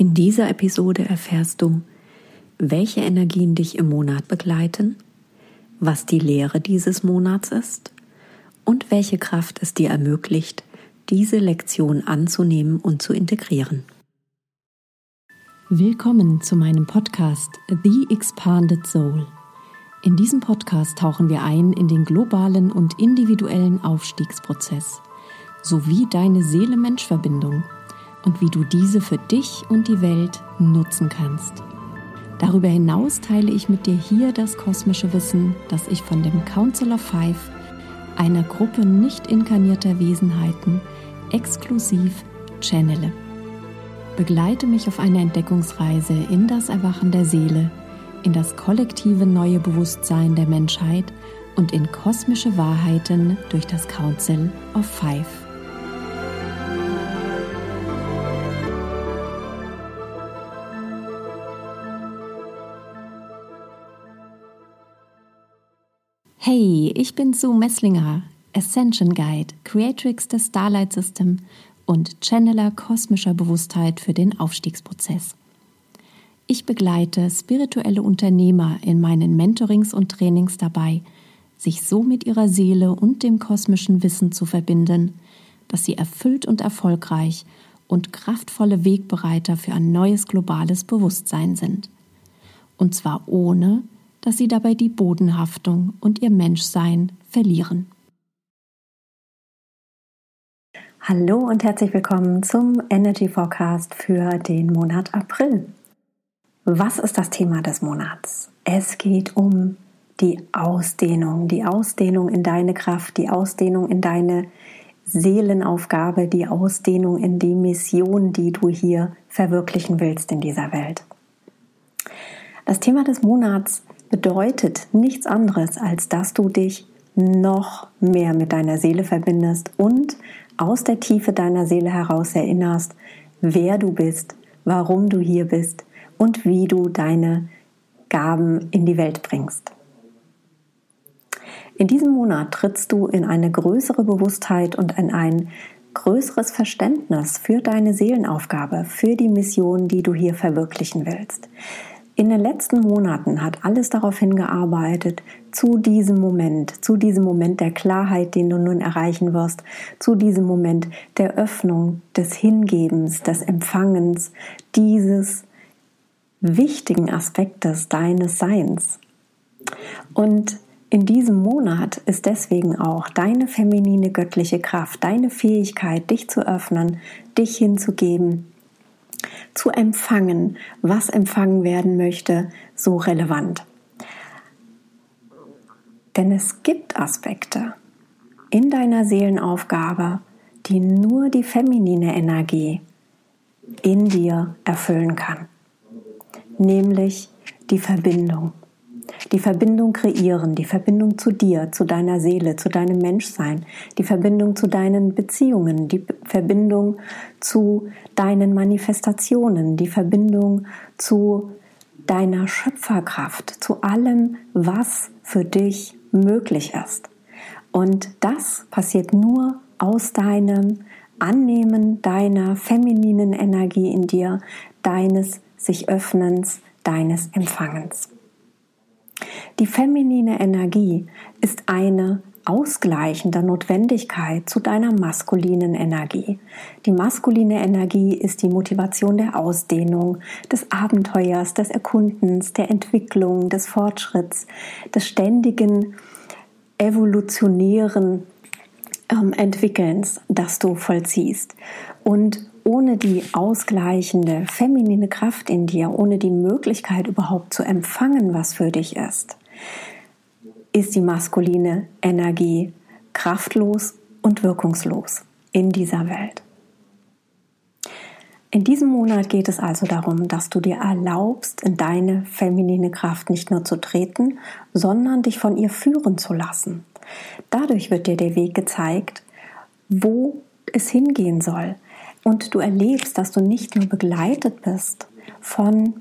In dieser Episode erfährst du, welche Energien dich im Monat begleiten, was die Lehre dieses Monats ist und welche Kraft es dir ermöglicht, diese Lektion anzunehmen und zu integrieren. Willkommen zu meinem Podcast The Expanded Soul. In diesem Podcast tauchen wir ein in den globalen und individuellen Aufstiegsprozess sowie deine Seele-Mensch-Verbindung und wie du diese für dich und die Welt nutzen kannst. Darüber hinaus teile ich mit dir hier das kosmische Wissen, das ich von dem Council of Five, einer Gruppe nicht inkarnierter Wesenheiten, exklusiv channele. Begleite mich auf eine Entdeckungsreise in das Erwachen der Seele, in das kollektive neue Bewusstsein der Menschheit und in kosmische Wahrheiten durch das Council of Five. Hey, ich bin Sue Messlinger, Ascension Guide, Creatrix des Starlight System und Channeler kosmischer Bewusstheit für den Aufstiegsprozess. Ich begleite spirituelle Unternehmer in meinen Mentorings und Trainings dabei, sich so mit ihrer Seele und dem kosmischen Wissen zu verbinden, dass sie erfüllt und erfolgreich und kraftvolle Wegbereiter für ein neues globales Bewusstsein sind. Und zwar ohne, dass sie dabei die Bodenhaftung und ihr Menschsein verlieren. Hallo und herzlich willkommen zum Energy Forecast für den Monat April. Was ist das Thema des Monats? Es geht um die Ausdehnung, die Ausdehnung in deine Kraft, die Ausdehnung in deine Seelenaufgabe, die Ausdehnung in die Mission, die du hier verwirklichen willst in dieser Welt. Das Thema des Monats bedeutet nichts anderes, als dass du dich noch mehr mit deiner Seele verbindest und aus der Tiefe deiner Seele heraus erinnerst, wer du bist, warum du hier bist und wie du deine Gaben in die Welt bringst. In diesem Monat trittst du in eine größere Bewusstheit und in ein größeres Verständnis für deine Seelenaufgabe, für die Mission, die du hier verwirklichen willst. In den letzten Monaten hat alles darauf hingearbeitet, zu diesem Moment, zu diesem Moment der Klarheit, den du nun erreichen wirst, zu diesem Moment der Öffnung, des Hingebens, des Empfangens dieses wichtigen Aspektes deines Seins. Und in diesem Monat ist deswegen auch deine feminine göttliche Kraft, deine Fähigkeit, dich zu öffnen, dich hinzugeben, zu empfangen, was empfangen werden möchte, so relevant. Denn es gibt Aspekte in deiner Seelenaufgabe, die nur die feminine Energie in dir erfüllen kann, nämlich die Verbindung die Verbindung kreieren, die Verbindung zu dir, zu deiner Seele, zu deinem Menschsein, die Verbindung zu deinen Beziehungen, die Verbindung zu deinen Manifestationen, die Verbindung zu deiner Schöpferkraft, zu allem, was für dich möglich ist. Und das passiert nur aus deinem Annehmen deiner femininen Energie in dir, deines sich Öffnens, deines Empfangens. Die feminine Energie ist eine ausgleichende Notwendigkeit zu deiner maskulinen Energie. Die maskuline Energie ist die Motivation der Ausdehnung, des Abenteuers, des Erkundens, der Entwicklung, des Fortschritts, des ständigen evolutionären ähm, Entwickelns, das du vollziehst. Und ohne die ausgleichende feminine Kraft in dir, ohne die Möglichkeit überhaupt zu empfangen, was für dich ist, ist die maskuline Energie kraftlos und wirkungslos in dieser Welt. In diesem Monat geht es also darum, dass du dir erlaubst, in deine feminine Kraft nicht nur zu treten, sondern dich von ihr führen zu lassen. Dadurch wird dir der Weg gezeigt, wo es hingehen soll. Und du erlebst, dass du nicht nur begleitet bist von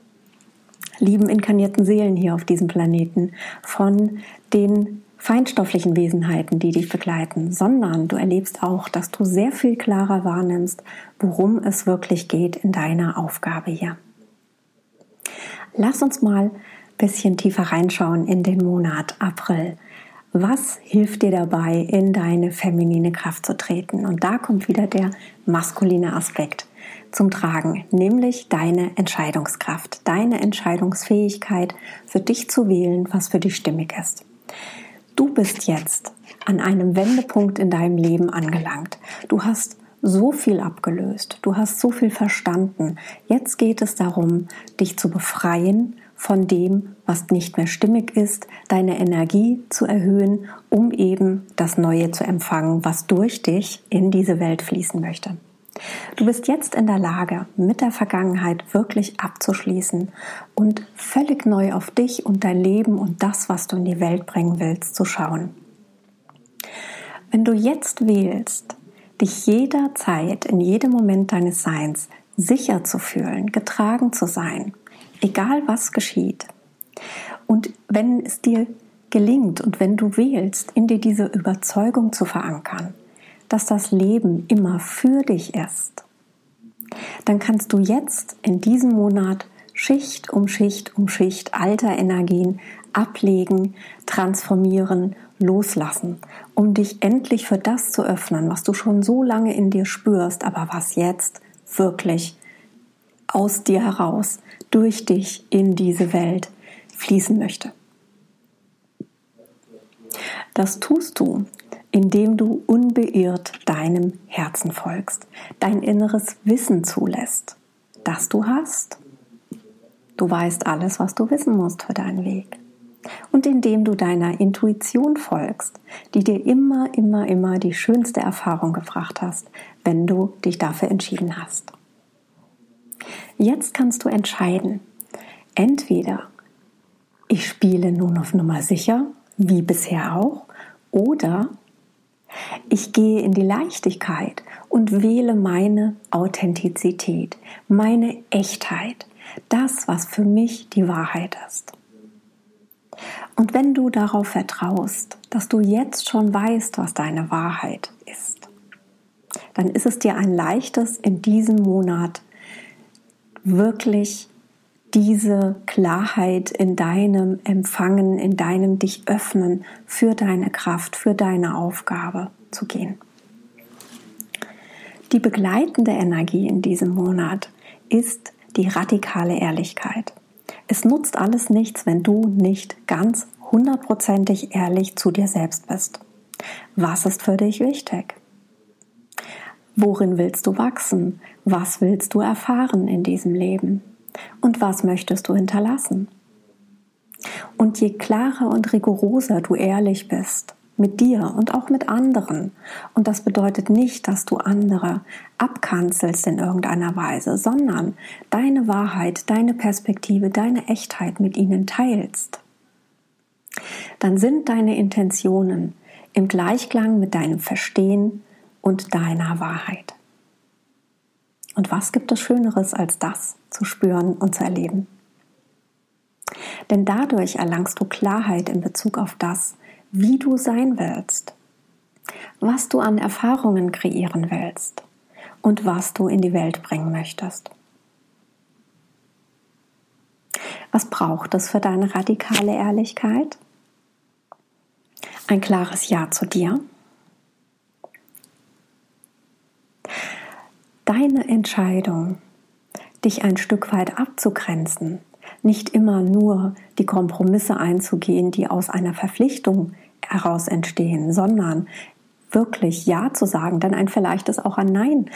lieben inkarnierten Seelen hier auf diesem Planeten, von den feinstofflichen Wesenheiten, die dich begleiten, sondern du erlebst auch, dass du sehr viel klarer wahrnimmst, worum es wirklich geht in deiner Aufgabe hier. Lass uns mal ein bisschen tiefer reinschauen in den Monat April. Was hilft dir dabei, in deine feminine Kraft zu treten? Und da kommt wieder der maskuline Aspekt zum Tragen, nämlich deine Entscheidungskraft, deine Entscheidungsfähigkeit für dich zu wählen, was für dich stimmig ist. Du bist jetzt an einem Wendepunkt in deinem Leben angelangt. Du hast so viel abgelöst, du hast so viel verstanden. Jetzt geht es darum, dich zu befreien von dem, was nicht mehr stimmig ist, deine Energie zu erhöhen, um eben das Neue zu empfangen, was durch dich in diese Welt fließen möchte. Du bist jetzt in der Lage, mit der Vergangenheit wirklich abzuschließen und völlig neu auf dich und dein Leben und das, was du in die Welt bringen willst, zu schauen. Wenn du jetzt wählst, dich jederzeit, in jedem Moment deines Seins sicher zu fühlen, getragen zu sein, egal was geschieht, und wenn es dir gelingt und wenn du wählst, in dir diese Überzeugung zu verankern, dass das Leben immer für dich ist, dann kannst du jetzt in diesem Monat Schicht um Schicht um Schicht alter Energien ablegen, transformieren, loslassen, um dich endlich für das zu öffnen, was du schon so lange in dir spürst, aber was jetzt wirklich aus dir heraus, durch dich in diese Welt fließen möchte. Das tust du, indem du unbeirrt deinem Herzen folgst, dein inneres Wissen zulässt, das du hast. Du weißt alles, was du wissen musst für deinen Weg. Und indem du deiner Intuition folgst, die dir immer, immer, immer die schönste Erfahrung gebracht hast, wenn du dich dafür entschieden hast. Jetzt kannst du entscheiden, entweder ich spiele nun auf Nummer sicher, wie bisher auch, oder ich gehe in die Leichtigkeit und wähle meine Authentizität, meine Echtheit, das, was für mich die Wahrheit ist. Und wenn du darauf vertraust, dass du jetzt schon weißt, was deine Wahrheit ist, dann ist es dir ein leichtes, in diesem Monat wirklich diese Klarheit in deinem Empfangen, in deinem dich öffnen für deine Kraft, für deine Aufgabe zu gehen. Die begleitende Energie in diesem Monat ist die radikale Ehrlichkeit. Es nutzt alles nichts, wenn du nicht ganz hundertprozentig ehrlich zu dir selbst bist. Was ist für dich wichtig? Worin willst du wachsen? Was willst du erfahren in diesem Leben? Und was möchtest du hinterlassen? Und je klarer und rigoroser du ehrlich bist, mit dir und auch mit anderen. Und das bedeutet nicht, dass du andere abkanzelst in irgendeiner Weise, sondern deine Wahrheit, deine Perspektive, deine Echtheit mit ihnen teilst. Dann sind deine Intentionen im Gleichklang mit deinem Verstehen und deiner Wahrheit. Und was gibt es Schöneres als das zu spüren und zu erleben? Denn dadurch erlangst du Klarheit in Bezug auf das, wie du sein willst, was du an Erfahrungen kreieren willst und was du in die Welt bringen möchtest. Was braucht es für deine radikale Ehrlichkeit? Ein klares Ja zu dir, deine Entscheidung, dich ein Stück weit abzugrenzen, nicht immer nur die Kompromisse einzugehen, die aus einer Verpflichtung heraus entstehen, sondern wirklich Ja zu sagen, denn ein vielleicht ist auch ein Nein.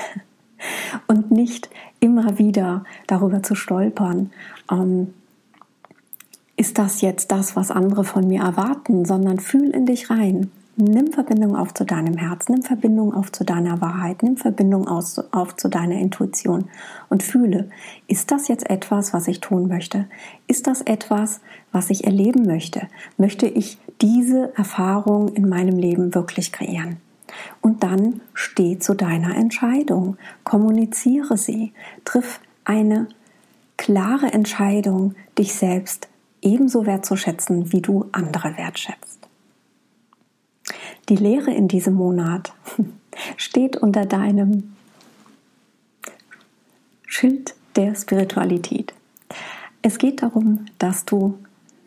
Und nicht immer wieder darüber zu stolpern, ähm, ist das jetzt das, was andere von mir erwarten, sondern fühl in dich rein. Nimm Verbindung auf zu deinem Herz, nimm Verbindung auf zu deiner Wahrheit, nimm Verbindung auf, auf zu deiner Intuition und fühle, ist das jetzt etwas, was ich tun möchte? Ist das etwas, was ich erleben möchte? Möchte ich diese Erfahrung in meinem Leben wirklich kreieren? Und dann steh zu deiner Entscheidung, kommuniziere sie, triff eine klare Entscheidung, dich selbst ebenso wertzuschätzen, wie du andere wertschätzt. Die Lehre in diesem Monat steht unter deinem Schild der Spiritualität. Es geht darum, dass du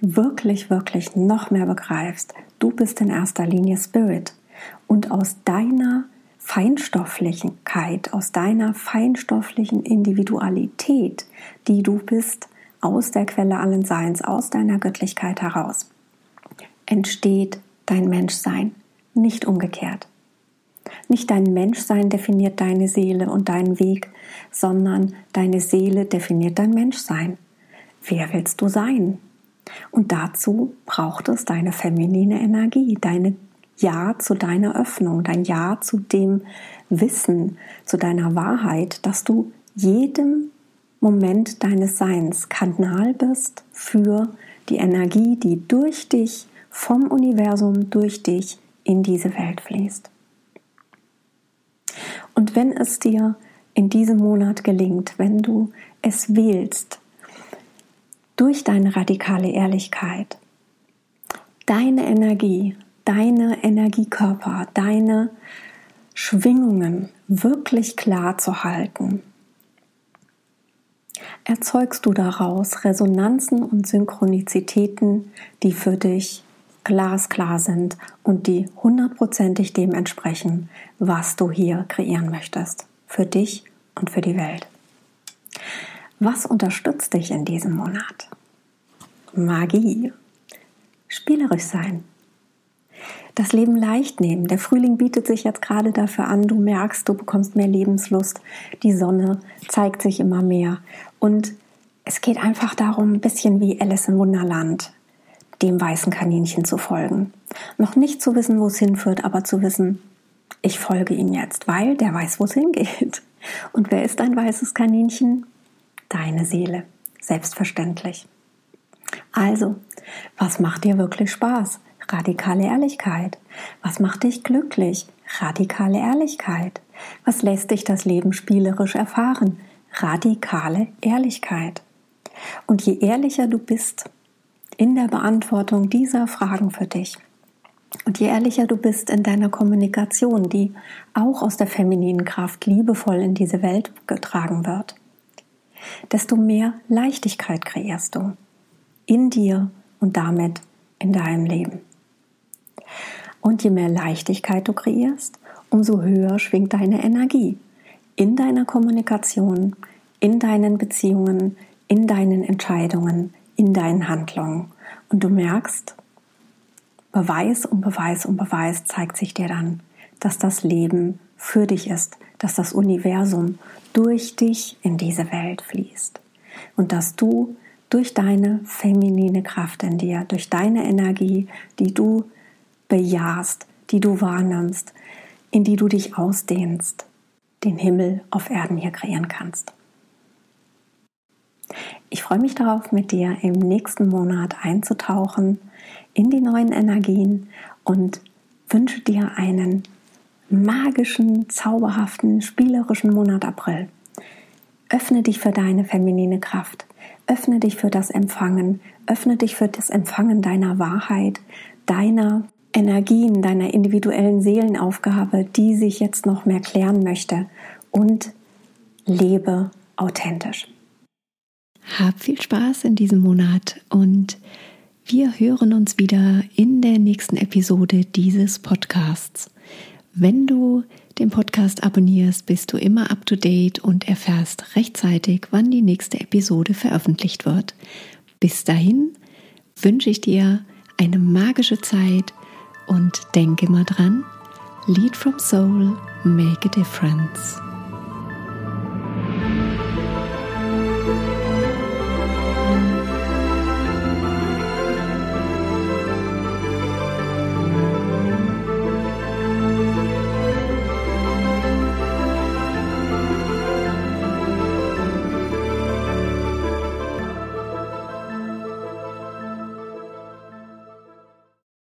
wirklich, wirklich noch mehr begreifst, du bist in erster Linie Spirit. Und aus deiner Feinstofflichkeit, aus deiner feinstofflichen Individualität, die du bist, aus der Quelle allen Seins, aus deiner Göttlichkeit heraus, entsteht dein Menschsein, nicht umgekehrt. Nicht dein Menschsein definiert deine Seele und deinen Weg, sondern deine Seele definiert dein Menschsein. Wer willst du sein? Und dazu braucht es deine feminine Energie, deine Ja zu deiner Öffnung, dein Ja zu dem Wissen, zu deiner Wahrheit, dass du jedem Moment deines Seins Kanal bist für die Energie, die durch dich, vom Universum durch dich in diese Welt fließt. Und wenn es dir in diesem Monat gelingt, wenn du es wählst, durch deine radikale Ehrlichkeit, deine Energie, deine Energiekörper, deine Schwingungen wirklich klar zu halten, erzeugst du daraus Resonanzen und Synchronizitäten, die für dich glasklar sind und die hundertprozentig dem entsprechen, was du hier kreieren möchtest. Für dich und für die Welt. Was unterstützt dich in diesem Monat? Magie. Spielerisch sein. Das Leben leicht nehmen. Der Frühling bietet sich jetzt gerade dafür an. Du merkst, du bekommst mehr Lebenslust. Die Sonne zeigt sich immer mehr. Und es geht einfach darum, ein bisschen wie Alice im Wunderland, dem weißen Kaninchen zu folgen. Noch nicht zu wissen, wo es hinführt, aber zu wissen, ich folge ihm jetzt, weil der weiß, wo es hingeht. Und wer ist ein weißes Kaninchen? deine Seele. Selbstverständlich. Also, was macht dir wirklich Spaß? Radikale Ehrlichkeit. Was macht dich glücklich? Radikale Ehrlichkeit. Was lässt dich das Leben spielerisch erfahren? Radikale Ehrlichkeit. Und je ehrlicher du bist in der Beantwortung dieser Fragen für dich, und je ehrlicher du bist in deiner Kommunikation, die auch aus der femininen Kraft liebevoll in diese Welt getragen wird, desto mehr Leichtigkeit kreierst du in dir und damit in deinem Leben. Und je mehr Leichtigkeit du kreierst, umso höher schwingt deine Energie in deiner Kommunikation, in deinen Beziehungen, in deinen Entscheidungen, in deinen Handlungen. Und du merkst, Beweis um Beweis um Beweis zeigt sich dir dann, dass das Leben für dich ist, dass das Universum durch dich in diese Welt fließt und dass du durch deine feminine Kraft in dir, durch deine Energie, die du bejahst, die du wahrnimmst, in die du dich ausdehnst, den Himmel auf Erden hier kreieren kannst. Ich freue mich darauf, mit dir im nächsten Monat einzutauchen in die neuen Energien und wünsche dir einen magischen, zauberhaften, spielerischen Monat April. Öffne dich für deine feminine Kraft. Öffne dich für das Empfangen. Öffne dich für das Empfangen deiner Wahrheit, deiner Energien, deiner individuellen Seelenaufgabe, die sich jetzt noch mehr klären möchte. Und lebe authentisch. Hab viel Spaß in diesem Monat und wir hören uns wieder in der nächsten Episode dieses Podcasts. Wenn du den Podcast abonnierst, bist du immer up to date und erfährst rechtzeitig, wann die nächste Episode veröffentlicht wird. Bis dahin wünsche ich dir eine magische Zeit und denke immer dran, Lead from Soul, make a difference.